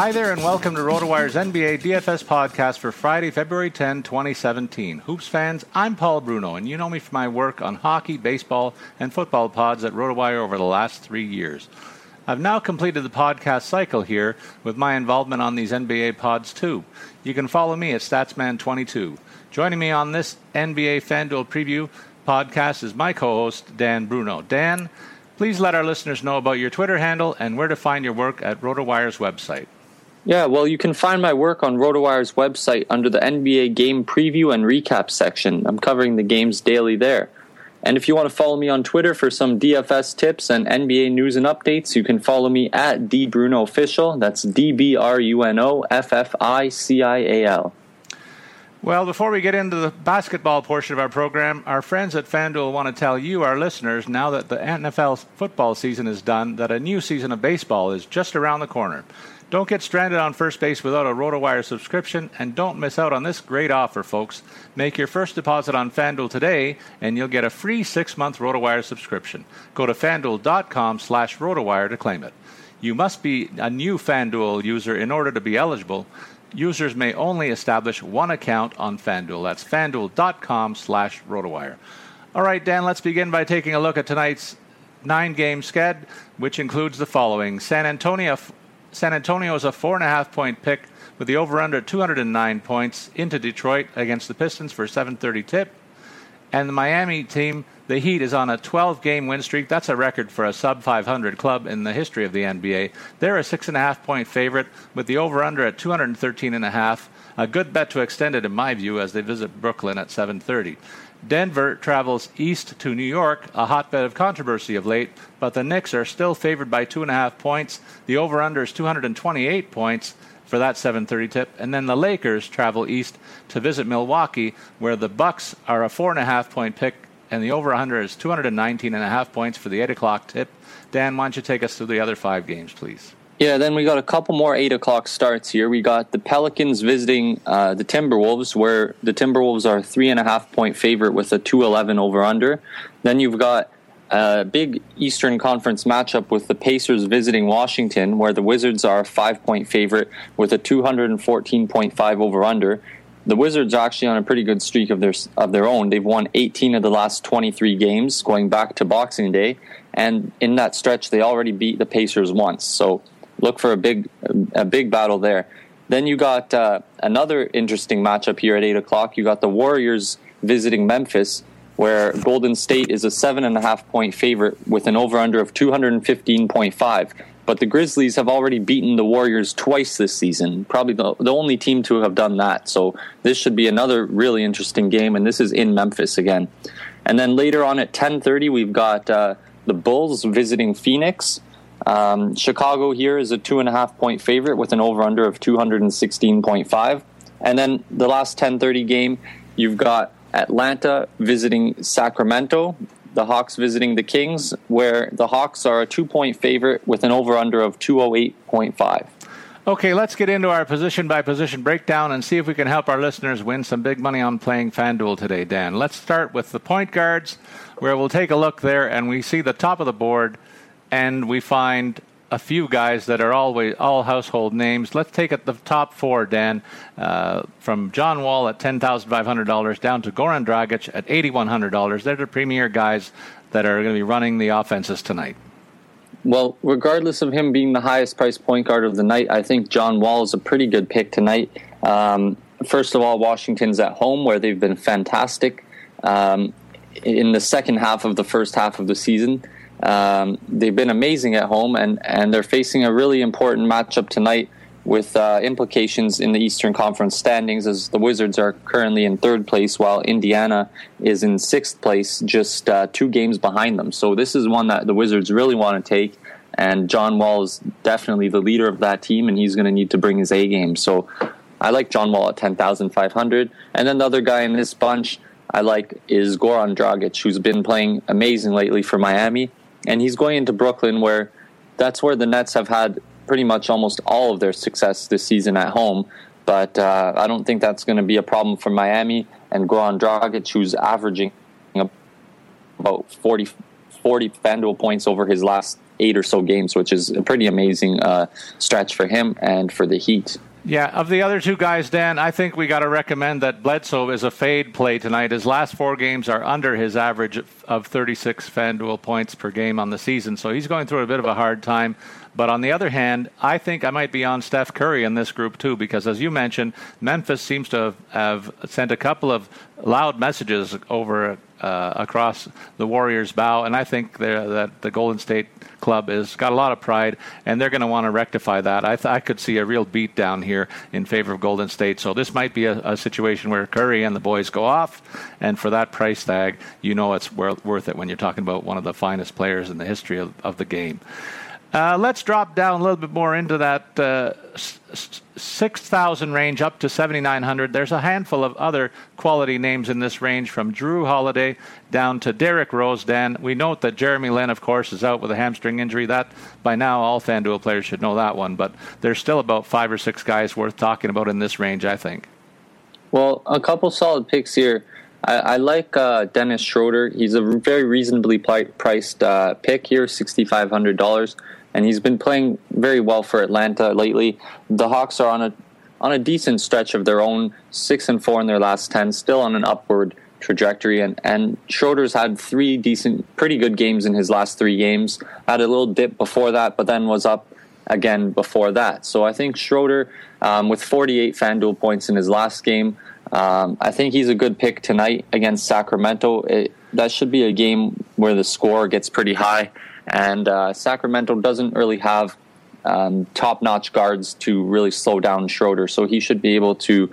Hi there, and welcome to RotoWire's NBA DFS podcast for Friday, February 10, 2017. Hoops fans, I'm Paul Bruno, and you know me from my work on hockey, baseball, and football pods at RotoWire over the last three years. I've now completed the podcast cycle here with my involvement on these NBA pods too. You can follow me at Statsman22. Joining me on this NBA FanDuel preview podcast is my co host, Dan Bruno. Dan, please let our listeners know about your Twitter handle and where to find your work at RotoWire's website. Yeah, well, you can find my work on RotoWire's website under the NBA game preview and recap section. I'm covering the games daily there. And if you want to follow me on Twitter for some DFS tips and NBA news and updates, you can follow me at DBrunoOfficial. That's D B R U N O F F I C I A L. Well, before we get into the basketball portion of our program, our friends at FanDuel want to tell you, our listeners, now that the NFL football season is done, that a new season of baseball is just around the corner. Don't get stranded on first base without a RotoWire subscription, and don't miss out on this great offer, folks. Make your first deposit on FanDuel today, and you'll get a free six-month RotoWire subscription. Go to FanDuel.com slash RotoWire to claim it. You must be a new FanDuel user in order to be eligible. Users may only establish one account on FanDuel. That's FanDuel.com slash RotoWire. All right, Dan, let's begin by taking a look at tonight's nine-game sched, which includes the following. San Antonio San Antonio is a four and a half point pick with the over under 209 points into Detroit against the Pistons for 7:30 tip. And the Miami team, the Heat, is on a 12 game win streak. That's a record for a sub 500 club in the history of the NBA. They're a six and a half point favorite with the over under at 213 and a half. A good bet to extend it, in my view, as they visit Brooklyn at 7:30. Denver travels east to New York, a hotbed of controversy of late, but the Knicks are still favored by two and a half points. The over/under is 228 points for that 7:30 tip, and then the Lakers travel east to visit Milwaukee, where the Bucks are a four and a half point pick, and the over/under is 219 and a half points for the eight o'clock tip. Dan, why don't you take us through the other five games, please? Yeah, then we got a couple more eight o'clock starts here. We got the Pelicans visiting uh, the Timberwolves, where the Timberwolves are three and a half point favorite with a two eleven over under. Then you've got a big Eastern Conference matchup with the Pacers visiting Washington, where the Wizards are a five point favorite with a two hundred and fourteen point five over under. The Wizards are actually on a pretty good streak of their of their own. They've won 18 of the last 23 games, going back to Boxing Day, and in that stretch, they already beat the Pacers once. So look for a big a big battle there. Then you got uh, another interesting matchup here at eight o'clock. You got the Warriors visiting Memphis, where Golden State is a seven and a half point favorite with an over under of two hundred and fifteen point five. But the Grizzlies have already beaten the Warriors twice this season, probably the, the only team to have done that. So this should be another really interesting game, and this is in Memphis again. And then later on at ten thirty, we've got uh, the Bulls visiting Phoenix. Um, Chicago here is a two and a half point favorite with an over under of 216.5. And then the last 10:30 game, you've got Atlanta visiting Sacramento, the Hawks visiting the Kings, where the Hawks are a two point favorite with an over under of 208.5. Okay, let's get into our position by position breakdown and see if we can help our listeners win some big money on playing FanDuel today, Dan. Let's start with the point guards, where we'll take a look there and we see the top of the board and we find a few guys that are always all household names. Let's take it the top four, Dan, uh, from John Wall at ten thousand five hundred dollars down to Goran Dragic at eighty one hundred dollars. They're the premier guys that are going to be running the offenses tonight. Well, regardless of him being the highest priced point guard of the night, I think John Wall is a pretty good pick tonight. Um, first of all, Washington's at home where they've been fantastic um, in the second half of the first half of the season. Um, they've been amazing at home, and, and they're facing a really important matchup tonight with uh, implications in the Eastern Conference standings, as the Wizards are currently in third place, while Indiana is in sixth place, just uh, two games behind them. So this is one that the Wizards really want to take, and John Wall is definitely the leader of that team, and he's going to need to bring his A game. So I like John Wall at ten thousand five hundred, and then the other guy in this bunch I like is Goran Dragic, who's been playing amazing lately for Miami and he's going into Brooklyn, where that's where the Nets have had pretty much almost all of their success this season at home. But uh, I don't think that's going to be a problem for Miami and Goran Dragic, who's averaging about 40, 40 FanDuel points over his last eight or so games, which is a pretty amazing uh, stretch for him and for the Heat. Yeah, of the other two guys, Dan, I think we got to recommend that Bledsoe is a fade play tonight. His last four games are under his average of 36 FanDuel points per game on the season, so he's going through a bit of a hard time. But on the other hand, I think I might be on Steph Curry in this group too, because as you mentioned, Memphis seems to have, have sent a couple of loud messages over uh, across the Warriors' bow, and I think that the Golden State club has got a lot of pride, and they're going to want to rectify that. I, th- I could see a real beat down here in favor of Golden State. So this might be a, a, situation where Curry and the boys go off, and for that price tag, you know it's worth, worth it when you're talking about one of the finest players in the history of, of the game. Uh, let's drop down a little bit more into that uh, 6,000 range up to 7,900. There's a handful of other quality names in this range from Jrue Holiday down to Derrick Rose. Dan, we note that Jeremy Lin, of course, is out with a hamstring injury. That, by now, all FanDuel players should know that one, but there's still about five or six guys worth talking about in this range, I think. Well, a couple solid picks here. I, I like uh, Dennis Schroeder. He's a very reasonably priced uh, pick here, $6,500 and he's been playing very well for Atlanta lately. The Hawks are on a on a decent stretch of their own, six and four in their last ten, still on an upward trajectory. And and Schroeder's had three decent, pretty good games in his last three games. Had a little dip before that, but then was up again before that. So I think Schroeder, um, with 48 FanDuel points in his last game, um, I think he's a good pick tonight against Sacramento. It, that should be a game where the score gets pretty high. And uh, Sacramento doesn't really have um, top notch guards to really slow down Schroeder, so he should be able to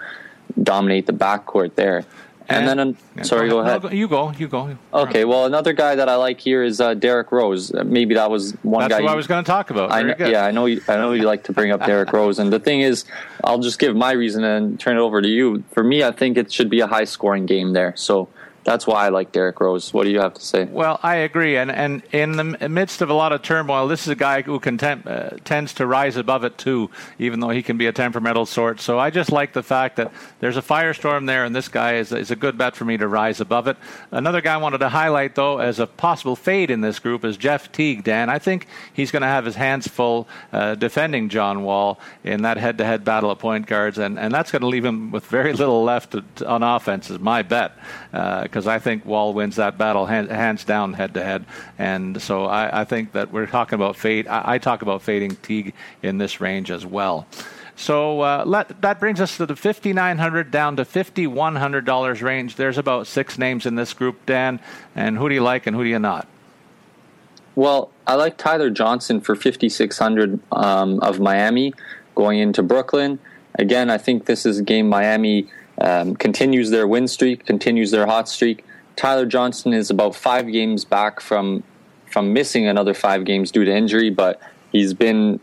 dominate the backcourt there. And, and then, yeah, sorry, go ahead. No, you go. You go. Okay. Well, another guy that I like here is uh, Derrick Rose. Uh, maybe that was one That's guy. That's what I was going to talk about. I know, yeah, I know. You, I know you like to bring up Derrick Rose, and the thing is, I'll just give my reason and turn it over to you. For me, I think it should be a high scoring game there. So that's why I like Derrick Rose. What do you have to say? Well, I agree, and and in the midst of a lot of turmoil, this is a guy who can tem- uh, tends to rise above it too, even though he can be a temperamental sort. So I just like the fact that there's a firestorm there, and this guy is is a good bet for me to rise above it. Another guy I wanted to highlight though as a possible fade in this group is Jeff Teague. Dan, I think he's going to have his hands full uh, defending John Wall in that head-to-head battle of point guards, and and that's going to leave him with very little left on offense. Is my bet. Uh, because I think Wall wins that battle hands, hands down head to head. And so I, I, think that we're talking about fade. I, I, talk about fading Teague in this range as well. So uh, let, that brings us to the 5,900 down to $5,100 range. There's about six names in this group, Dan. And who do you like and who do you not? Well, I like Tyler Johnson for 5600 um, of Miami going into Brooklyn. Again, I think this is a game Miami um, continues their win streak, continues their hot streak. Tyler Johnson is about five games back from from missing another five games due to injury, but he's been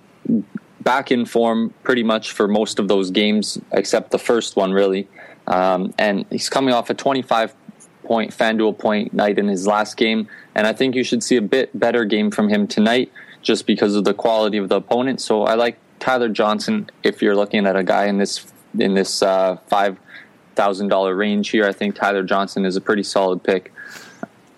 back in form pretty much for most of those games, except the first one, really. Um, and he's coming off a 25 point FanDuel point night in his last game, and I think you should see a bit better game from him tonight, just because of the quality of the opponent. So I like Tyler Johnson if you're looking at a guy in this in this uh, five thousand dollar range here. I think Tyler Johnson is a pretty solid pick.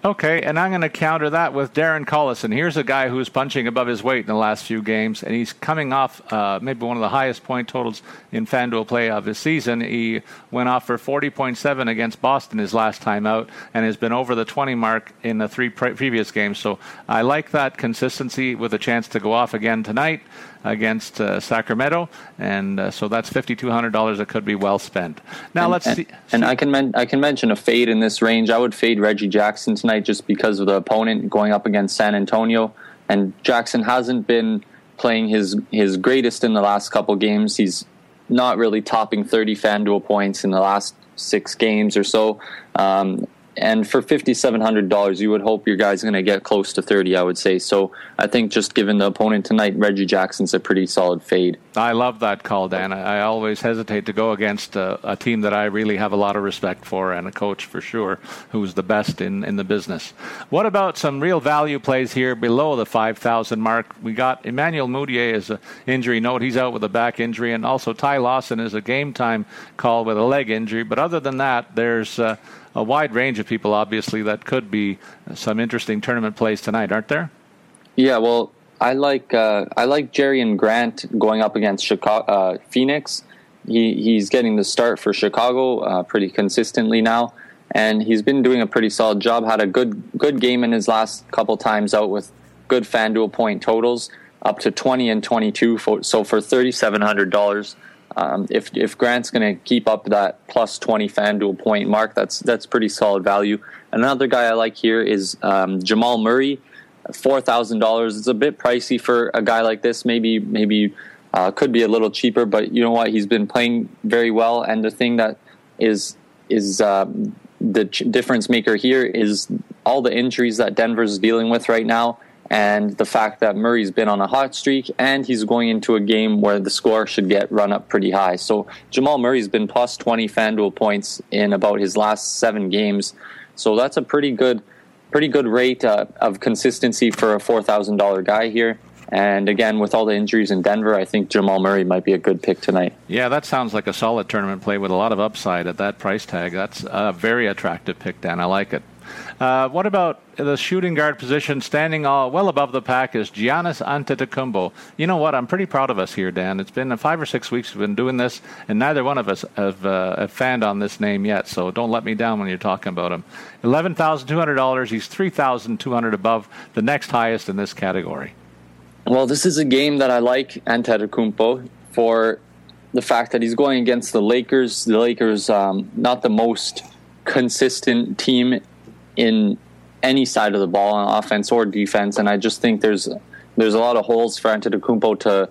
Okay, and I'm going to counter that with Darren Collison. Here's a guy who's punching above his weight in the last few games, and he's coming off uh, maybe one of the highest point totals in FanDuel play of his season. He went off for 40.7 against Boston his last time out, and has been over the 20 mark in the three pre- previous games. So I like that consistency with a chance to go off again tonight against uh, Sacramento, and uh, so that's fifty two hundred dollars that could be well spent. Now and, let's and, see. And I can men- I can mention a fade in this range. I would fade Reggie Jackson tonight just because of the opponent going up against San Antonio, and Jackson hasn't been playing his his greatest in the last couple games. He's not really topping 30 FanDuel points in the last six games or so. Um, and for $5,700, you would hope your guy's going to get close to 30, I would say. So I think just given the opponent tonight, Reggie Jackson's a pretty solid fade. I love that call, Dan. I always hesitate to go against a, a team that I really have a lot of respect for and a coach for sure who's the best in, in the business. What about some real value plays here below the 5,000 mark? We got Emmanuel Mudiay as an injury note. He's out with a back injury. And also Ty Lawson is a game time call with a leg injury. But other than that, there's. Uh, a wide range of people, obviously, that could be some interesting tournament plays tonight, aren't there? Yeah, well, I like uh, I like Jerian Grant going up against Chicago, uh, Phoenix. He he's getting the start for Chicago uh, pretty consistently now, and he's been doing a pretty solid job. Had a good good game in his last couple times out with good FanDuel point totals, up to twenty and twenty two. So for thirty seven hundred dollars, um, if if Grant's going to keep up that plus twenty FanDuel point mark, that's that's pretty solid value. Another guy I like here is um, Jamal Murray, four thousand dollars. It's a bit pricey for a guy like this. Maybe maybe uh, could be a little cheaper, but you know what? He's been playing very well, and the thing that is is uh, the difference maker here is all the injuries that Denver's dealing with right now and the fact that Murray's been on a hot streak and he's going into a game where the score should get run up pretty high. So Jamal Murray's been plus 20 FanDuel points in about his last seven games. So that's a pretty good, pretty good rate uh, of consistency for a $4,000 guy here. And again, with all the injuries in Denver, I think Jamal Murray might be a good pick tonight. Yeah, that sounds like a solid tournament play with a lot of upside at that price tag. That's a very attractive pick, Dan. I like it. Uh, what about the shooting guard position standing all well above the pack is Giannis Antetokounmpo. You know what? I'm pretty proud of us here, Dan. It's been five or six weeks we've been doing this, and neither one of us have, uh, have fanned on this name yet. So don't let me down when you're talking about him. Eleven thousand two hundred dollars. He's three thousand two hundred above the next highest in this category. Well, this is a game that I like Antetokounmpo for the fact that he's going against the Lakers. The Lakers, um, not the most consistent team in any side of the ball on offense or defense. And I just think there's there's a lot of holes for Antetokounmpo to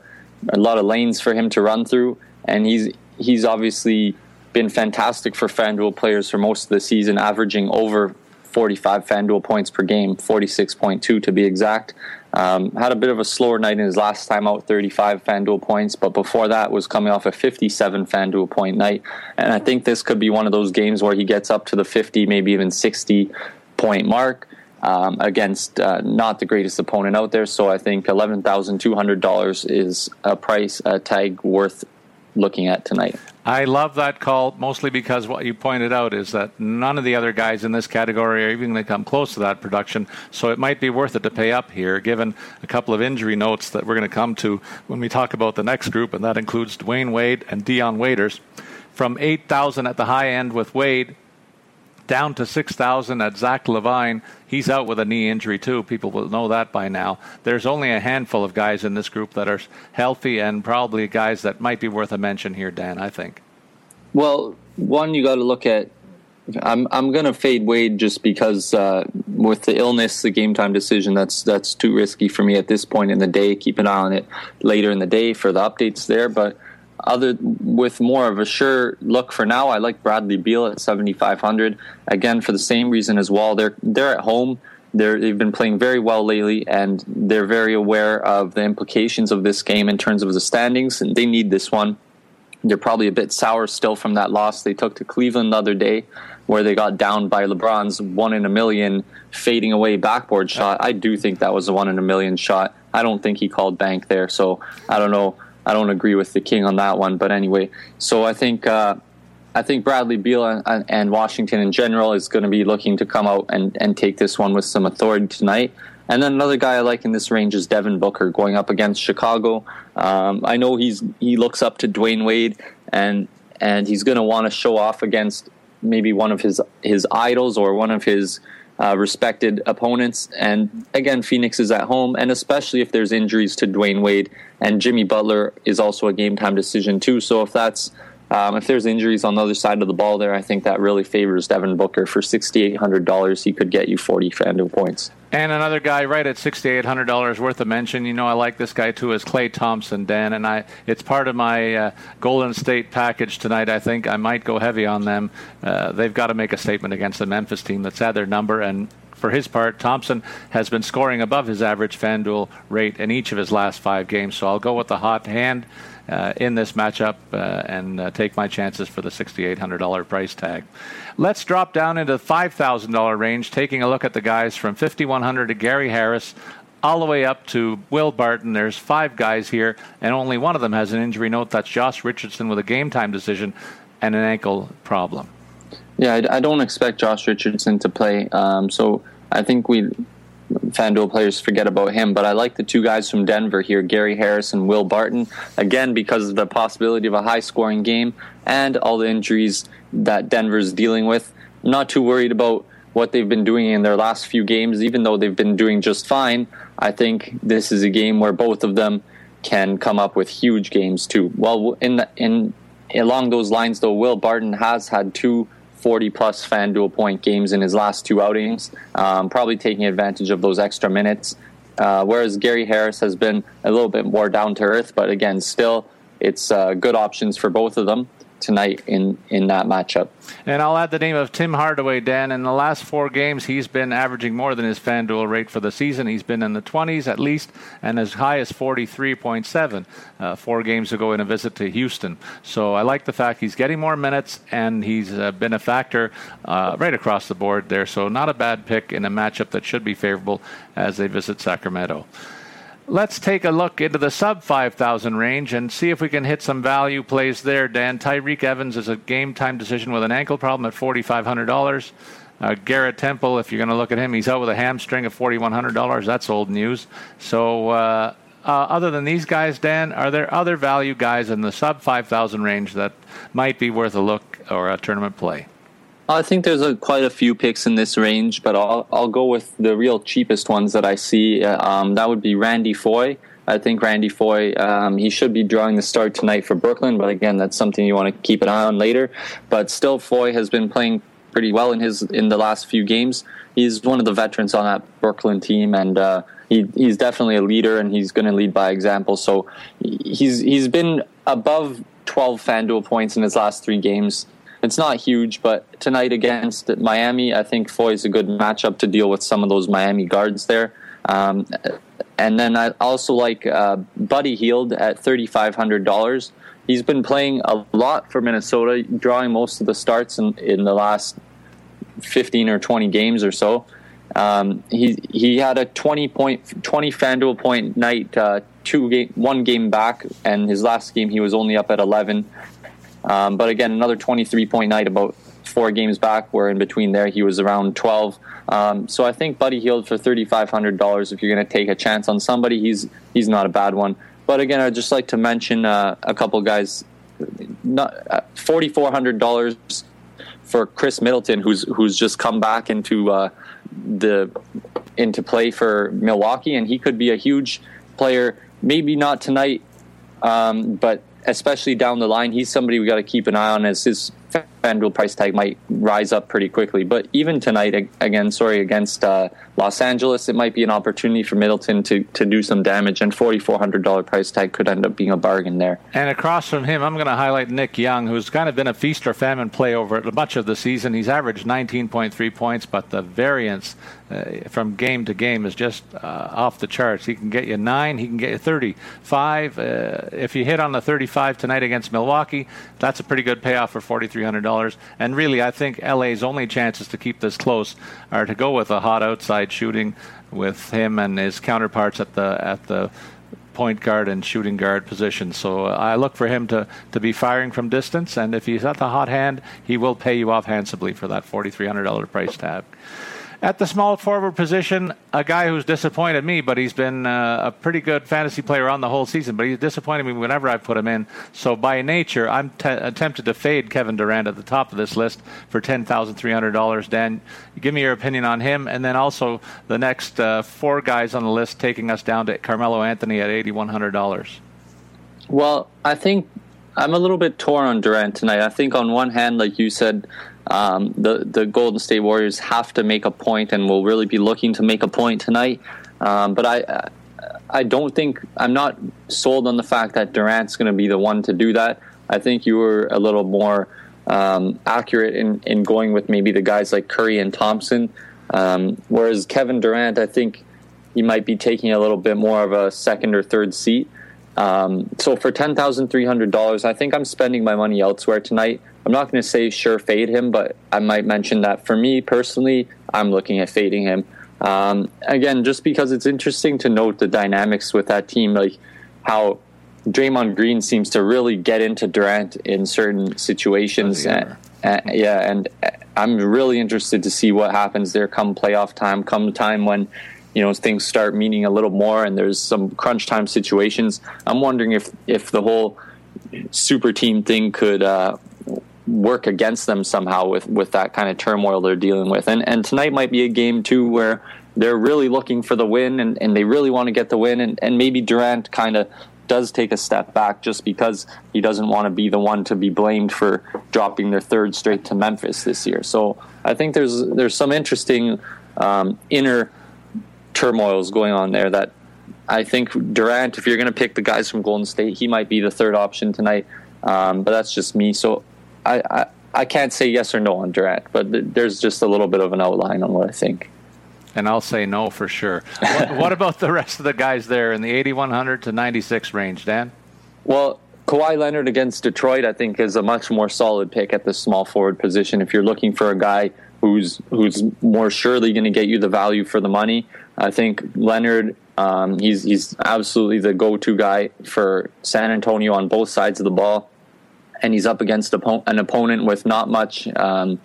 a lot of lanes for him to run through, and he's he's obviously been fantastic for FanDuel players for most of the season, averaging over 45 FanDuel points per game, 46.2 to be exact. Um, had a bit of a slower night in his last time out, 35 FanDuel points, but before that was coming off a 57 FanDuel point night. And I think this could be one of those games where he gets up to the 50, maybe even 60 point mark. Um, against uh, not the greatest opponent out there, so I think eleven thousand two hundred dollars is a price a tag worth looking at tonight. I love that call mostly because what you pointed out is that none of the other guys in this category are even going to come close to that production. So it might be worth it to pay up here, given a couple of injury notes that we're going to come to when we talk about the next group, and that includes Dwyane Wade and Dion Waiters. From 8,000 at the high end with Wade, down to 6,000 at Zach LaVine. He's out with a knee injury, too. People will know that by now. There's only a handful of guys in this group that are healthy and probably guys that might be worth a mention here, Dan, I think. Well, one, you got to look at. I'm I'm gonna fade Wade just because uh, with the illness, the game time decision that's that's too risky for me at this point in the day. Keep an eye on it later in the day for the updates there, but other with more of a sure look for now. I like Bradley Beal at 7,500 again for the same reason as well. They're they're at home. They're, they've been playing very well lately, and they're very aware of the implications of this game in terms of the standings, and they need this one. They're probably a bit sour still from that loss they took to Cleveland the other day, where they got down by LeBron's one in a million fading away backboard shot. I do think that was a one in a million shot. I don't think he called bank there, so I don't know I don't agree with the King on that one. But anyway, so I think uh, I think Bradley Beal and, and Washington in general is going to be looking to come out and, and take this one with some authority tonight. And then another guy I like in this range is Devin Booker going up against Chicago. Um, I know he's he looks up to Dwyane Wade and and he's going to want to show off against maybe one of his his idols or one of his uh, respected opponents. And again, Phoenix is at home, and especially if there's injuries to Dwyane Wade and Jimmy Butler is also a game time decision too. So if that's um, if there's injuries on the other side of the ball there, I think that really favors Devin Booker. For $6,800, he could get you 40 FanDuel points. And another guy right at $6,800 worth of mention. You know, I like this guy too, is Klay Thompson, Dan. And I, it's part of my uh, Golden State package tonight. I think I might go heavy on them. Uh, they've got to make a statement against the Memphis team that's had their number. And for his part, Thompson has been scoring above his average FanDuel rate in each of his last five games. So I'll go with the hot hand uh, in this matchup uh, and uh, take my chances for the $6,800 price tag. Let's drop down into the $5,000 range, taking a look at the guys from 5100 to Gary Harris all the way up to Will Barton. There's five guys here, and only one of them has an injury note. That's Josh Richardson with a game time decision and an ankle problem. Yeah, I, I don't expect Josh Richardson to play. Um, so I think we FanDuel players forget about him, but I like the two guys from Denver here, Gary Harris and Will Barton, again because of the possibility of a high scoring game and all the injuries that Denver's dealing with. I'm not too worried about what they've been doing in their last few games, even though they've been doing just fine. I think this is a game where both of them can come up with huge games too. Well, in the, in along those lines, though, Will Barton has had two 40 plus FanDuel point games in his last two outings, um, probably taking advantage of those extra minutes. Uh, whereas Gary Harris has been a little bit more down to earth, but again, still, it's uh, good options for both of them tonight in, in that matchup. And I'll add the name of Tim Hardaway, Dan. In the last four games, he's been averaging more than his FanDuel rate for the season. He's been in the 20s at least, and as high as 43.7 uh, four games ago in a visit to Houston. So I like the fact he's getting more minutes, and he's uh, been a factor uh, right across the board there. So not a bad pick in a matchup that should be favorable as they visit Sacramento. Let's take a look into the sub 5,000 range and see if we can hit some value plays there, Dan. Tyreke Evans is a game time decision with an ankle problem at $4,500. Uh, Garrett Temple, if you're going to look at him, he's out with a hamstring of $4,100. That's old news. So, uh, uh, other than these guys, Dan, are there other value guys in the sub 5,000 range that might be worth a look or a tournament play? I think there's a, quite a few picks in this range, but I'll I'll go with the real cheapest ones that I see. Uh, um, that would be Randy Foye. I think Randy Foye um, he should be drawing the start tonight for Brooklyn, but again, that's something you want to keep an eye on later. But still, Foye has been playing pretty well in his in the last few games. He's one of the veterans on that Brooklyn team, and uh, he, he's definitely a leader, and he's going to lead by example. So he's he's been above 12 FanDuel points in his last three games. It's not huge, but tonight against Miami, I think Foye is a good matchup to deal with some of those Miami guards there. Um, and then I also like uh, Buddy Hield at thirty five hundred dollars. He's been playing a lot for Minnesota, drawing most of the starts in, in the last fifteen or twenty games or so. Um, he he had a twenty point twenty Fanduel point night, uh, two game one game back, and his last game he was only up at eleven. Um, but again, another twenty three point night about four games back, where in between there he was around twelve. Um, so I think Buddy Hield for thirty five hundred dollars. If you're going to take a chance on somebody, he's he's not a bad one. But again, I'd just like to mention uh, a couple guys. Uh, forty four hundred dollars for Khris Middleton, who's who's just come back into uh, the into play for Milwaukee, and he could be a huge player. Maybe not tonight, um, but especially down the line, he's somebody we got to keep an eye on as his FanDuel price tag might rise up pretty quickly. But even tonight, again, sorry, against uh, Los Angeles, it might be an opportunity for Middleton to, to do some damage, and $4,400 price tag could end up being a bargain there. And across from him, I'm going to highlight Nick Young, who's kind of been a feast or famine play over much of the season. He's averaged 19.3 points, but the variance uh, from game to game is just uh, off the charts. He can get you nine, he can get you 35. Uh, if you hit on the 35 tonight against Milwaukee, that's a pretty good payoff for $4,300. And really, I think LA's only chances to keep this close are to go with a hot outside shooting with him and his counterparts at the at the point guard and shooting guard position. So uh, I look for him to, to be firing from distance, and if he's at the hot hand, he will pay you off handsomely for that $4,300 price tag. At the small forward position, a guy who's disappointed me, but he's been uh, a pretty good fantasy player on the whole season. But he's disappointed me whenever I put him in. So by nature, I'm tempted to fade Kevin Durant at the top of this list for ten thousand three hundred dollars. Dan, give me your opinion on him, and then also the next uh, four guys on the list, taking us down to Carmelo Anthony at eighty one hundred dollars. Well, I think I'm a little bit torn on Durant tonight. I think on one hand, like you said, um, the the Golden State Warriors have to make a point, and will really be looking to make a point tonight. Um, but I I don't think I'm not sold on the fact that Durant's going to be the one to do that. I think you were a little more um, accurate in, in going with maybe the guys like Curry and Thompson. Um, whereas Kevin Durant, I think he might be taking a little bit more of a second or third seat. Um, so for ten thousand three hundred dollars, I think I'm spending my money elsewhere tonight. I'm not going to say sure fade him, but I might mention that for me personally, I'm looking at fading him. Um, again, just because it's interesting to note the dynamics with that team, like how Draymond Green seems to really get into Durant in certain situations. And, and, yeah, and I'm really interested to see what happens there come playoff time, come time when you know things start meaning a little more and there's some crunch time situations. I'm wondering if if the whole super team thing could uh, work against them somehow with with that kind of turmoil they're dealing with. And and tonight might be a game too where they're really looking for the win and, and they really want to get the win and, and maybe Durant kind of does take a step back just because he doesn't want to be the one to be blamed for dropping their third straight to Memphis this year. So I think there's there's some interesting um, inner turmoils going on there that I think Durant, if you're going to pick the guys from Golden State, he might be the third option tonight. Um, but that's just me. So I, I, I can't say yes or no on Durant, but th- there's just a little bit of an outline on what I think. And I'll say no for sure. what, what about the rest of the guys there in the 8100 to 96 range, Dan? Well, Kawhi Leonard against Detroit, I think, is a much more solid pick at the small forward position. If you're looking for a guy who's who's more surely going to get you the value for the money, I think Leonard. Um, he's he's absolutely the go-to guy for San Antonio on both sides of the ball and he's up against an opponent with not much um,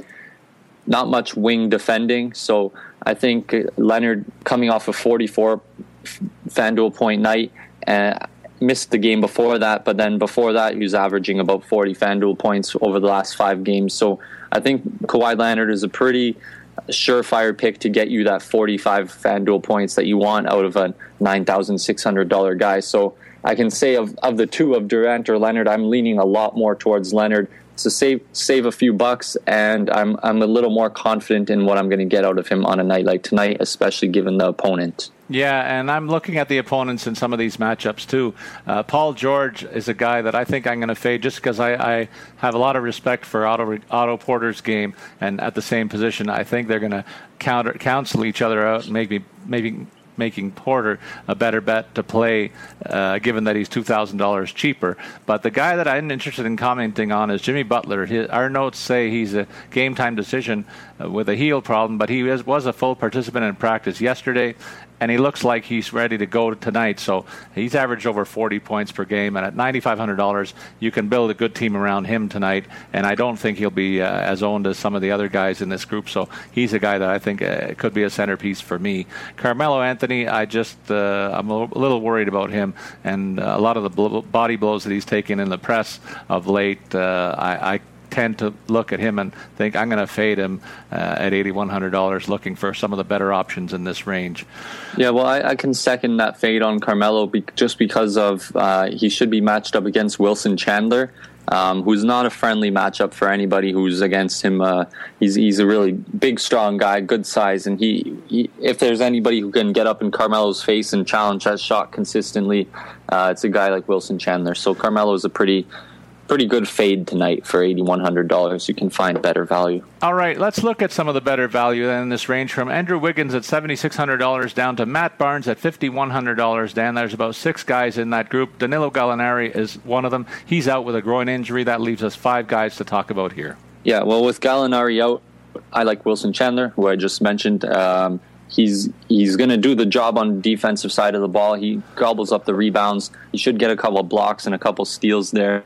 not much wing defending. So I think Leonard coming off a 44 FanDuel point night uh, missed the game before that, but then before that he was averaging about 40 FanDuel points over the last five games. So I think Kawhi Leonard is a pretty surefire pick to get you that 45 FanDuel points that you want out of a $9,600 guy. So I can say of, of the two of Durant or Leonard, I'm leaning a lot more towards Leonard to save save a few bucks, and I'm I'm a little more confident in what I'm going to get out of him on a night like tonight, especially given the opponent. Yeah, and I'm looking at the opponents in some of these matchups too. Uh, Paul George is a guy that I think I'm going to fade just because I, I, have a lot of respect for Otto, Otto Porter's game, and at the same position, I think they're going to counter counsel each other out, maybe maybe making Porter a better bet to play, uh, given that he's two thousand dollars cheaper. But the guy that I'm interested in commenting on is Jimmy Butler. His, our notes say he's a game time decision uh, with a heel problem, but he was, was a full participant in practice yesterday and he looks like he's ready to go tonight. So he's averaged over 40 points per game, and at $9,500, you can build a good team around him tonight. And I don't think he'll be uh, as owned as some of the other guys in this group. So he's a guy that I think uh, could be a centerpiece for me. Carmelo Anthony, I just uh, I'm a little worried about him, and a lot of the bl- body blows that he's taken in the press of late. Uh, I, I tend to look at him and think I'm going to fade him uh, at $8,100, looking for some of the better options in this range. Yeah, well, I, I can second that fade on Carmelo be- just because of uh, he should be matched up against Wilson Chandler. Um, who's not a friendly matchup for anybody who's against him. Uh, he's he's a really big, strong guy, good size, and he, he, if there's anybody who can get up in Carmelo's face and challenge that shot consistently, uh, it's a guy like Wilson Chandler. So Carmelo is a pretty pretty good fade tonight for $8,100. You can find better value. All right, let's look at some of the better value in this range from Andrew Wiggins at $7,600 down to Matt Barnes at $5,100. Dan, there's about six guys in that group. Danilo Gallinari is one of them. He's out with a groin injury. That leaves us five guys to talk about here. Yeah, well, with Gallinari out, I like Wilson Chandler, who I just mentioned. Um, he's he's going to do the job on the defensive side of the ball. He gobbles up the rebounds. He should get a couple of blocks and a couple steals there,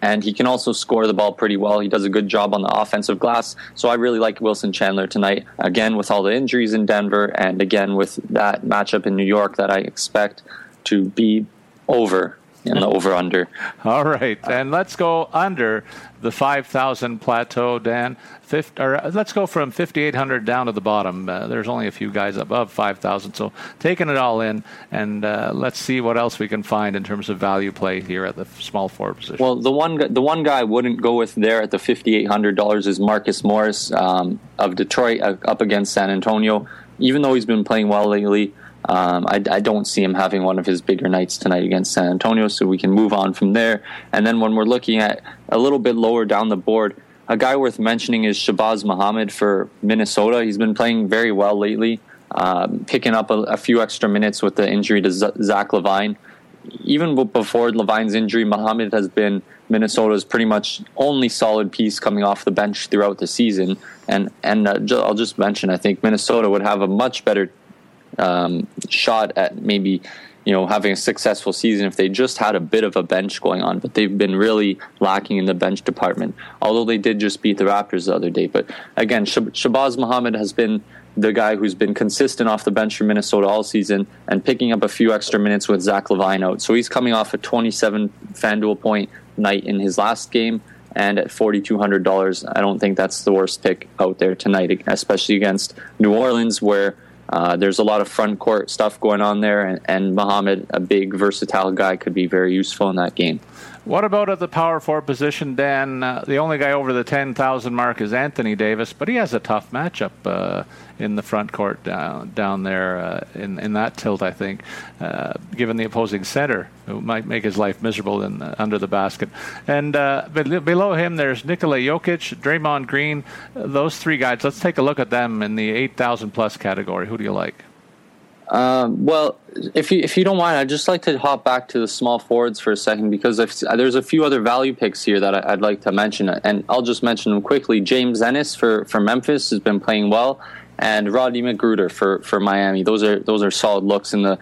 and he can also score the ball pretty well. He does a good job on the offensive glass. So I really like Wilson Chandler tonight. Again, with all the injuries in Denver, and again with that matchup in New York that I expect to be over in the over under. All right, and let's go under the 5,000 plateau, Dan. Fifth, or uh, let's go from 5,800 down to the bottom. Uh, there's only a few guys above 5,000, so taking it all in, and uh, let's see what else we can find in terms of value play here at the small forward position. Well, the one the one guy I wouldn't go with there at the $5,800 is Marcus Morris um, of Detroit uh, up against San Antonio. Even though he's been playing well lately, um, I, I, don't see him having one of his bigger nights tonight against San Antonio, so we can move on from there. And then when we're looking at a little bit lower down the board, a guy worth mentioning is Shabazz Muhammad for Minnesota. He's been playing very well lately, um, picking up a, a, few extra minutes with the injury to Z- Zach LaVine. Even before LaVine's injury, Muhammad has been Minnesota's pretty much only solid piece coming off the bench throughout the season. And and uh, I'll just mention, I think Minnesota would have a much better um, shot at maybe you know having a successful season if they just had a bit of a bench going on. But they've been really lacking in the bench department. Although they did just beat the Raptors the other day. But again, Shab- Shabazz Muhammad has been the guy who's been consistent off the bench for Minnesota all season and picking up a few extra minutes with Zach LaVine out. So he's coming off a 27 FanDuel point night in his last game. And at $4,200, I don't think that's the worst pick out there tonight, especially against New Orleans, where uh, there's a lot of front court stuff going on there, and, and Muhammad, a big versatile guy, could be very useful in that game. What about at the power forward position, Dan? Uh, the only guy over the 10,000 mark is Anthony Davis, but he has a tough matchup uh, in the front court down, down there uh, in, in that tilt, I think, uh, given the opposing center, who might make his life miserable in, under the basket. And uh, below him, there's Nikola Jokic, Draymond Green, those three guys. Let's take a look at them in the 8,000 plus category. Who do you like? Um, well, if you if you don't mind, I'd just like to hop back to the small forwards for a second because there's a few other value picks here that I'd like to mention, and I'll just mention them quickly. James Ennis for, for Memphis has been playing well, and Rodney McGruder for, for Miami. Those are those are solid looks in the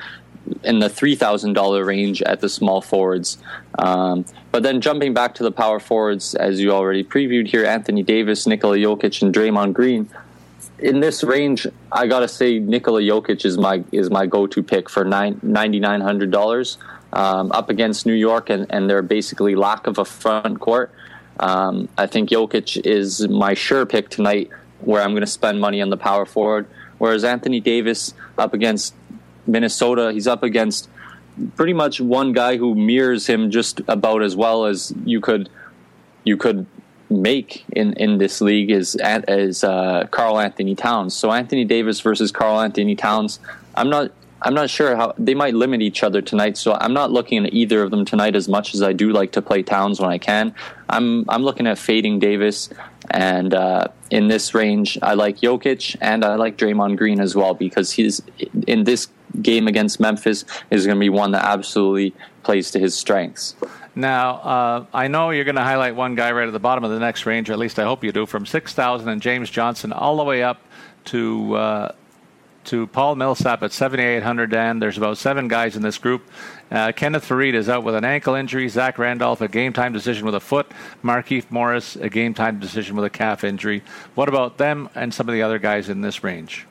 in the three thousand dollar range at the small forwards. Um, but then jumping back to the power forwards, as you already previewed here, Anthony Davis, Nikola Jokic, and Draymond Green in this range, I gotta say Nikola Jokic is my is my go to pick for nine ninety nine hundred dollars um, up against New York and, and their basically lack of a front court. Um, I think Jokic is my sure pick tonight, where I'm going to spend money on the power forward. Whereas Anthony Davis up against Minnesota, he's up against pretty much one guy who mirrors him just about as well as you could you could make in, in this league is is uh, Karl-Anthony Towns. So Anthony Davis versus Karl-Anthony Towns. I'm not I'm not sure how they might limit each other tonight. So I'm not looking at either of them tonight as much as I do like to play Towns when I can. I'm I'm looking at fading Davis, and uh, in this range, I like Jokic and I like Draymond Green as well because he's in this game against Memphis is going to be one that absolutely plays to his strengths. Now, uh, I know you're going to highlight one guy right at the bottom of the next range, or at least I hope you do, from 6,000 and James Johnson all the way up to uh, to Paul Millsap at 7,800. Dan, there's about seven guys in this group. Uh, Kenneth Faried is out with an ankle injury. Zach Randolph, a game time decision with a foot. Markieff Morris, a game time decision with a calf injury. What about them and some of the other guys in this range?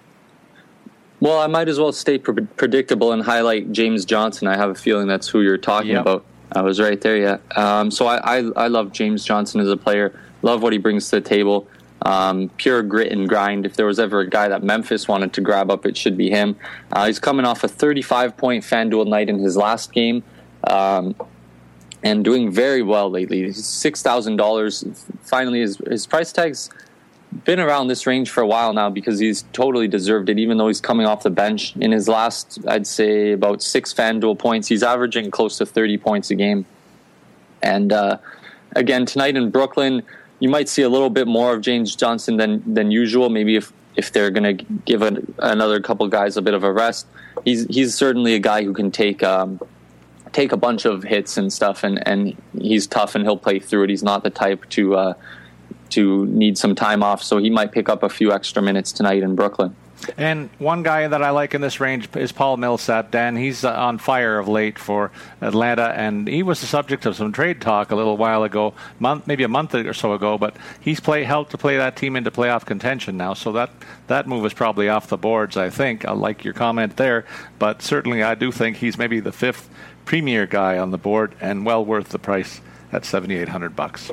Well, I might as well stay pre- predictable and highlight James Johnson. I have a feeling that's who you're talking yep. about. I was right there, yeah. Um, so I, I, I love James Johnson as a player. Love what he brings to the table. Um, pure grit and grind. If there was ever a guy that Memphis wanted to grab up, it should be him. Uh, he's coming off a 35 point FanDuel night in his last game. Um, and doing very well lately. Six thousand dollars. Finally, his his price tag's been around this range for a while now because he's totally deserved it. Even though he's coming off the bench in his last, I'd say about six FanDuel points, he's averaging close to thirty points a game. And uh, again tonight in Brooklyn, you might see a little bit more of James Johnson than than usual. Maybe if if they're going to give another couple guys a bit of a rest, he's he's certainly a guy who can take um, take a bunch of hits and stuff, and and he's tough and he'll play through it. He's not the type to uh, to need some time off, so he might pick up a few extra minutes tonight in Brooklyn. And one guy that I like in this range is Paul Millsap. Dan, he's uh, on fire of late for Atlanta, and he was the subject of some trade talk a little while ago, month maybe a month or so ago. But he's play helped to play that team into playoff contention now, so that that move is probably off the boards. I think I like your comment there, but certainly I do think he's maybe the fifth premier guy on the board and well worth the price at seventy eight hundred bucks.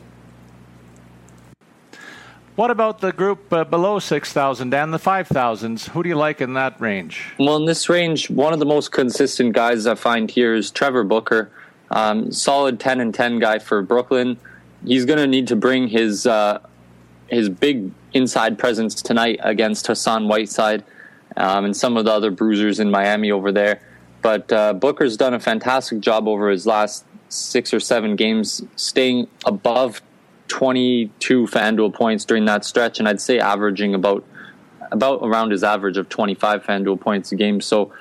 What about the group uh, below 6,000 and the 5,000s? Who do you like in that range? Well, in this range, one of the most consistent guys I find here is Trevor Booker. Um, solid 10 and 10 guy for Brooklyn. He's going to need to bring his uh, his big inside presence tonight against Hassan Whiteside um, and some of the other bruisers in Miami over there. But uh, Booker's done a fantastic job over his last six or seven games, staying above 22 FanDuel points during that stretch, and I'd say averaging about about around his average of 25 FanDuel points a game. So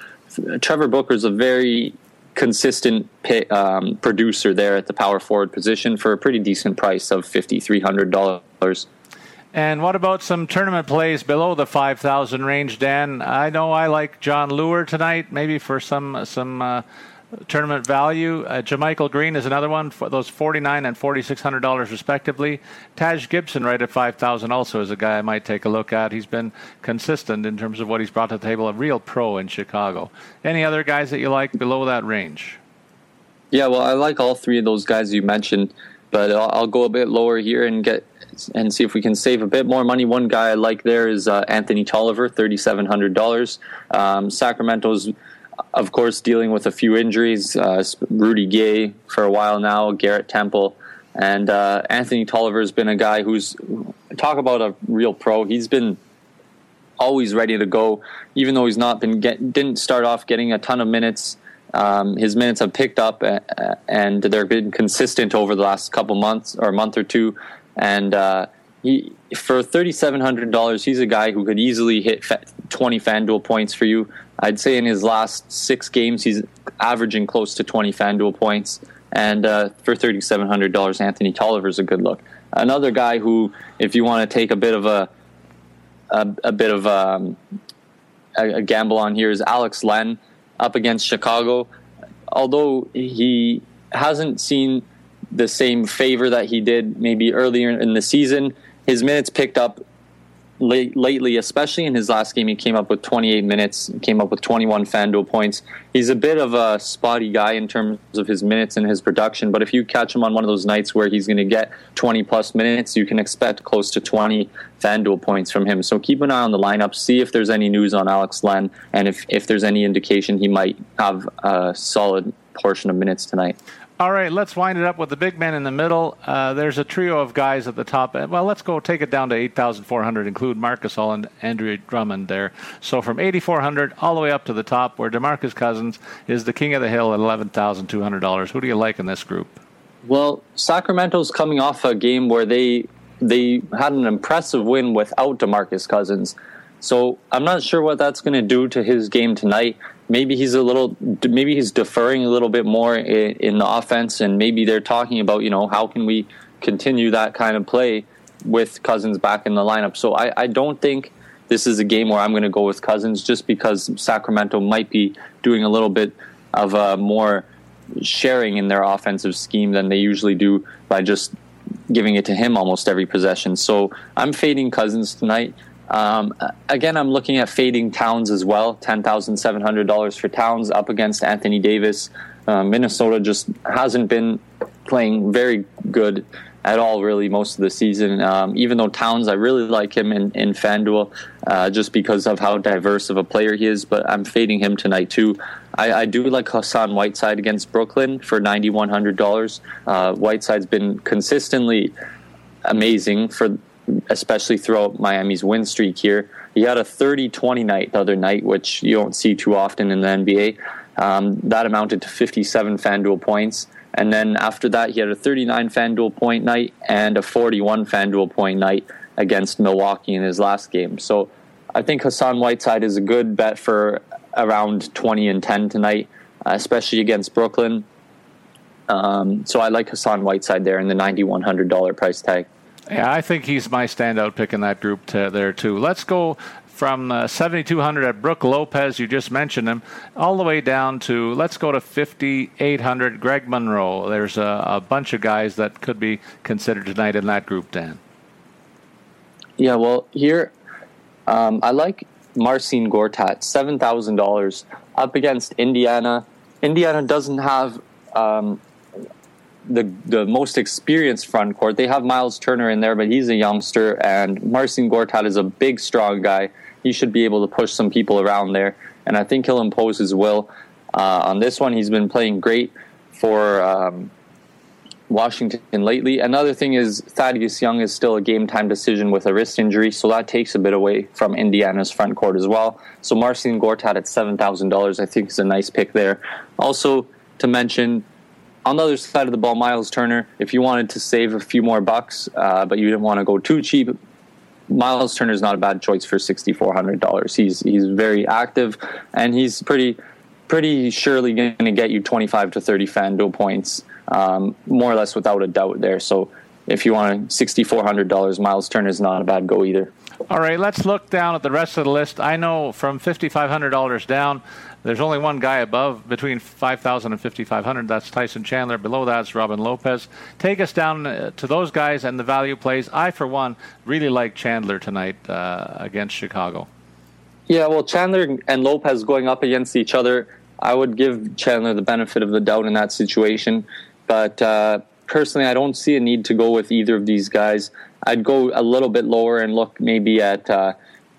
Trevor Booker's a very consistent pay, um, producer there at the power forward position for a pretty decent price of $5,300. And what about some tournament plays below the 5,000 range, Dan? I know I like Jon Leuer tonight, maybe for some some uh, tournament value. Uh, JaMychal Green is another one for those forty nine and forty six hundred dollars respectively. Taj Gibson right at five thousand also is a guy I might take a look at. He's been consistent in terms of what he's brought to the table, a real pro in Chicago. Any other guys that you like below that range? Yeah, well, I like all three of those guys you mentioned, but I'll, I'll go a bit lower here and get and see if we can save a bit more money. One guy I like there is uh, Anthony Tolliver, thirty seven hundred dollars. Um, Sacramento's of course, dealing with a few injuries. Uh, Rudy Gay for a while now, Garrett Temple, and uh, Anthony Tolliver has been a guy who's talk about a real pro. He's been always ready to go, even though he's not been get, didn't start off getting a ton of minutes. Um, his minutes have picked up, and they've been consistent over the last couple months or a month or two. And uh, he, for thirty seven hundred dollars, he's a guy who could easily hit twenty FanDuel points for you. I'd say in his last six games, he's averaging close to 20 FanDuel points. And uh, for $3,700, Anthony Tolliver is a good look. Another guy who, if you want to take a bit of a a, a bit of um, a, a gamble on here, is Alex Len up against Chicago. Although he hasn't seen the same favor that he did maybe earlier in the season, his minutes picked up late, lately, especially in his last game, he came up with 28 minutes, came up with 21 FanDuel points. He's a bit of a spotty guy in terms of his minutes and his production, but if you catch him on one of those nights where he's going to get 20 plus minutes, you can expect close to 20 FanDuel points from him. So keep an eye on the lineup, see if there's any news on Alex Len, and if, if there's any indication he might have a solid portion of minutes tonight. All right, let's wind it up with the big man in the middle. Uh, there's a trio of guys at the top. Well, let's go take it down to 8,400, include Marcus Gasol and Andre Drummond there. So from 8,400 all the way up to the top, where DeMarcus Cousins is the king of the hill at $11,200. Who do you like in this group? Well, Sacramento's coming off a game where they they had an impressive win without DeMarcus Cousins. So I'm not sure what that's going to do to his game tonight. Maybe he's a little, maybe he's deferring a little bit more in, in the offense, and maybe they're talking about, you know, how can we continue that kind of play with Cousins back in the lineup. So I, I don't think this is a game where I'm going to go with Cousins just because Sacramento might be doing a little bit of a more sharing in their offensive scheme than they usually do by just giving it to him almost every possession. So I'm fading Cousins tonight. Um, again, I'm looking at fading Towns as well. Ten thousand seven hundred dollars for Towns up against Anthony Davis. Uh, Minnesota just hasn't been playing very good at all, really, most of the season. Um, even though Towns, I really like him in, in FanDuel uh, just because of how diverse of a player he is, but I'm fading him tonight too. I, I do like Hassan Whiteside against Brooklyn for $9,100. Uh, Whiteside's been consistently amazing for especially throughout Miami's win streak here. He had a 30 20 night the other night, which you don't see too often in the NBA. Um, that amounted to 57 FanDuel points. And then after that, he had a 39 FanDuel point night and a 41 FanDuel point night against Milwaukee in his last game. So I think Hassan Whiteside is a good bet for around 20 and 10 tonight, especially against Brooklyn. Um, so I like Hassan Whiteside there in the $9,100 price tag. Yeah, I think he's my standout pick in that group to, there too. Let's go from uh, 7,200 at Brook Lopez, you just mentioned him, all the way down to, let's go to 5,800, Greg Monroe. There's a, a, bunch of guys that could be considered tonight in that group, Dan. Yeah, well, here, um, I like Marcin Gortat, $7,000 up against Indiana. Indiana doesn't have um, the the most experienced front court. They have Miles Turner in there, but he's a youngster, and Marcin Gortat is a big, strong guy he should be able to push some people around there, and I think he'll impose his will. Uh, on this one, he's been playing great for um, Washington lately. Another thing is Thaddeus Young is still a game time decision with a wrist injury, so that takes a bit away from Indiana's front court as well. So Marcin Gortat at seven thousand dollars, I think is a nice pick there. Also to mention. On the other side of the ball, Miles Turner, if you wanted to save a few more bucks, uh, but you didn't want to go too cheap, Miles Turner is not a bad choice for sixty four hundred dollars. He's he's very active, and he's pretty pretty surely going to get you twenty five to thirty FanDuel points, um, more or less without a doubt there. So if you want sixty four hundred dollars, Miles Turner is not a bad go either. All right, let's look down at the rest of the list. I know from fifty five hundred dollars down, there's only one guy above between 5,000 and 5,500. That's Tyson Chandler. Below that's Robin Lopez. Take us down uh, to those guys and the value plays. I, for one, really like Chandler tonight uh, against Chicago. Yeah, well, Chandler and Lopez going up against each other, I would give Chandler the benefit of the doubt in that situation. But uh, personally, I don't see a need to go with either of these guys. I'd go a little bit lower and look maybe at uh,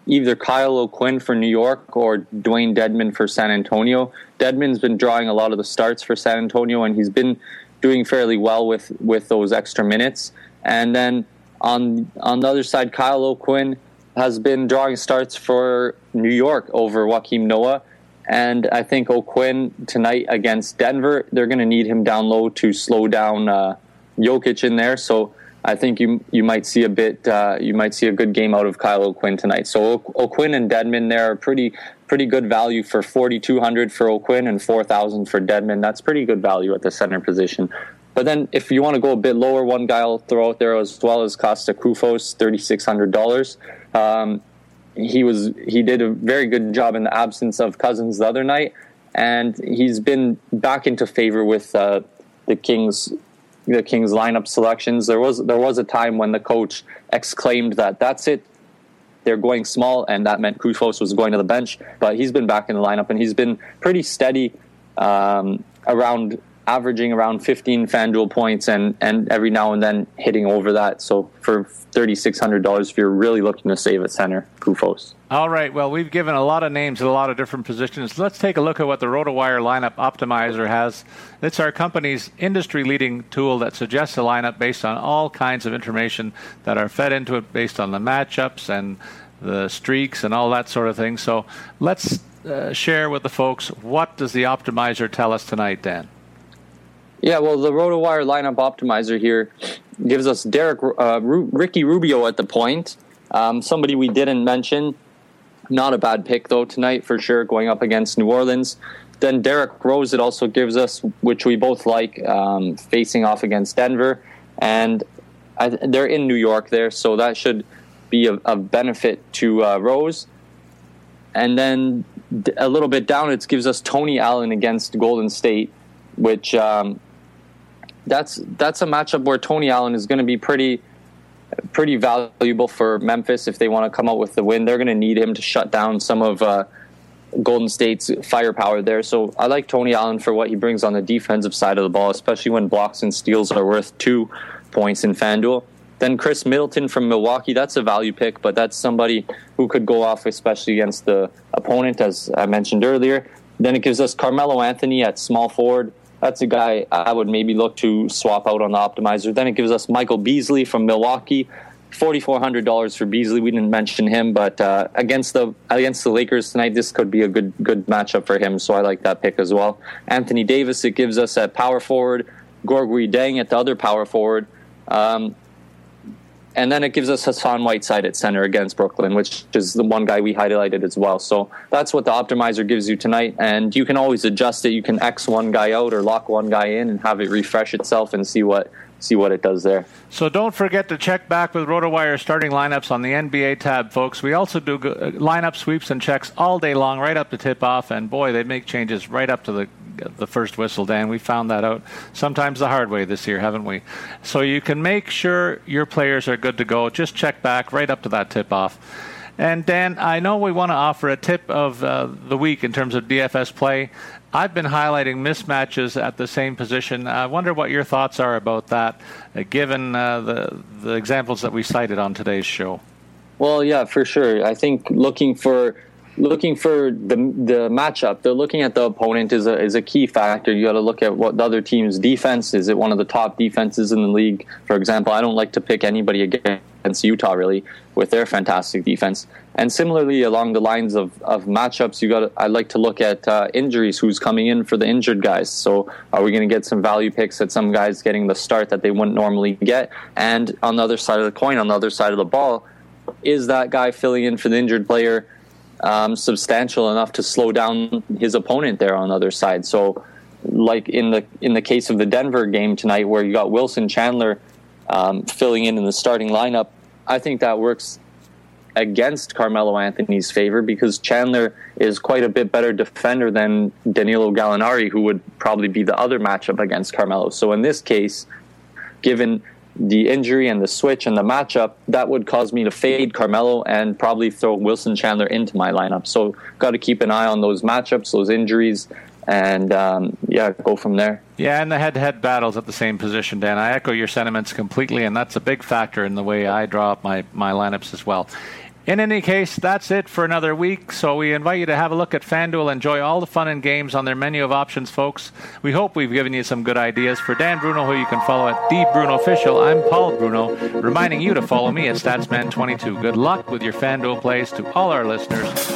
either Kyle O'Quinn for New York or Dewayne Dedmon for San Antonio. Dedmon's been drawing a lot of the starts for San Antonio, and he's been doing fairly well with with those extra minutes. And then on on the other side, Kyle O'Quinn has been drawing starts for New York over Joakim Noah. And I think O'Quinn tonight against Denver, they're going to need him down low to slow down uh, Jokic in there. So I think you you might see a bit uh, you might see a good game out of Kyle O'Quinn tonight. So O'Quinn and Dedmon there are pretty pretty good value for 4200 for O'Quinn and 4000 for Dedmon. That's pretty good value at the center position. But then if you want to go a bit lower, one guy I'll throw out there as well as Kosta Koufos, $3600. Um, he was he did a very good job in the absence of Cousins the other night and he's been back into favor with uh, the Kings the Kings lineup selections. There was there was a time when the coach exclaimed that that's it, they're going small, and that meant Koufos was going to the bench. But he's been back in the lineup, and he's been pretty steady um, around averaging around 15 FanDuel points and, and every now and then hitting over that. So for $3,600, if you're really looking to save at center, Koufos. All right. Well, we've given a lot of names in a lot of different positions. Let's take a look at what the RotoWire lineup optimizer has. It's our company's industry leading tool that suggests a lineup based on all kinds of information that are fed into it based on the matchups and the streaks and all that sort of thing. So let's uh, share with the folks what does the optimizer tell us tonight, Dan? Yeah, well, the RotoWire lineup optimizer here gives us Derrick uh, Ru- Ricky Rubio at the point. Um, somebody we didn't mention Not a bad pick though tonight for sure, going up against New Orleans. Then Derrick Rose, it also gives us, which we both like, um, facing off against Denver, and I, they're in New York there, so that should be a, a benefit to uh, Rose. And then a little bit down, it gives us Tony Allen against Golden State, which um, that's that's a matchup where Tony Allen is going to be pretty pretty valuable for Memphis if they want to come out with the win. They're going to need him to shut down some of uh, Golden State's firepower there. So I like Tony Allen for what he brings on the defensive side of the ball, especially when blocks and steals are worth two points in FanDuel. Then Khris Middleton from Milwaukee, that's a value pick, but that's somebody who could go off, especially against the opponent, as I mentioned earlier. Then it gives us Carmelo Anthony at small forward. That's a guy I would maybe look to swap out on the optimizer. Then it gives us Michael Beasley from Milwaukee. Forty four hundred dollars for Beasley. We didn't mention him, but uh, against the against the Lakers tonight, this could be a good good matchup for him. So I like that pick as well. Anthony Davis. It gives us at power forward. Gorgui Dieng at the other power forward. Um, and then it gives us Hassan Whiteside at center against Brooklyn, which is the one guy we highlighted as well. So that's what the optimizer gives you tonight. And you can always adjust it. You can X one guy out or lock one guy in and have it refresh itself and see what see what it does there. So don't forget to check back with RotoWire starting lineups on the NBA tab, folks. We also do lineup sweeps and checks all day long, right up to tip off. And boy, they make changes right up to the the first whistle, Dan. We found that out sometimes the hard way this year, haven't we? So you can make sure your players are good to go. Just check back right up to that tip off. And Dan, I know we want to offer a tip of uh, the week in terms of DFS play. I've been highlighting mismatches at the same position. I wonder what your thoughts are about that, uh, given uh, the the examples that we cited on today's show. Well, yeah, for sure. I think looking for looking for the the matchup. They're looking at the opponent is a is a key factor. You got to look at what the other team's defense is. It one of the top defenses in the league. For example, I don't like to pick anybody against Utah really with their fantastic defense. And similarly, along the lines of, of matchups, you got I like to look at uh, injuries. Who's coming in for the injured guys? So are we going to get some value picks at some guys getting the start that they wouldn't normally get? And on the other side of the coin, on the other side of the ball, is that guy filling in for the injured player? Um, substantial enough to slow down his opponent there on the other side. So, like in the in the case of the Denver game tonight, where you got Wilson Chandler um, filling in in the starting lineup, I think that works against Carmelo Anthony's favor because Chandler is quite a bit better defender than Danilo Gallinari, who would probably be the other matchup against Carmelo. So in this case, given the injury and the switch and the matchup, that would cause me to fade Carmelo and probably throw Wilson Chandler into my lineup. So, got to keep an eye on those matchups, those injuries, and um, yeah, go from there. Yeah, and the head-to-head battles at the same position, Dan. I echo your sentiments completely, and that's a big factor in the way I draw up my my lineups as well. In any case, that's it for another week. So we invite you to have a look at FanDuel. Enjoy all the fun and games on their menu of options, folks. We hope we've given you some good ideas. For Dan Bruno, who you can follow at the Bruno Official, I'm Paul Bruno, reminding you to follow me at Statsman22. Good luck with your FanDuel plays to all our listeners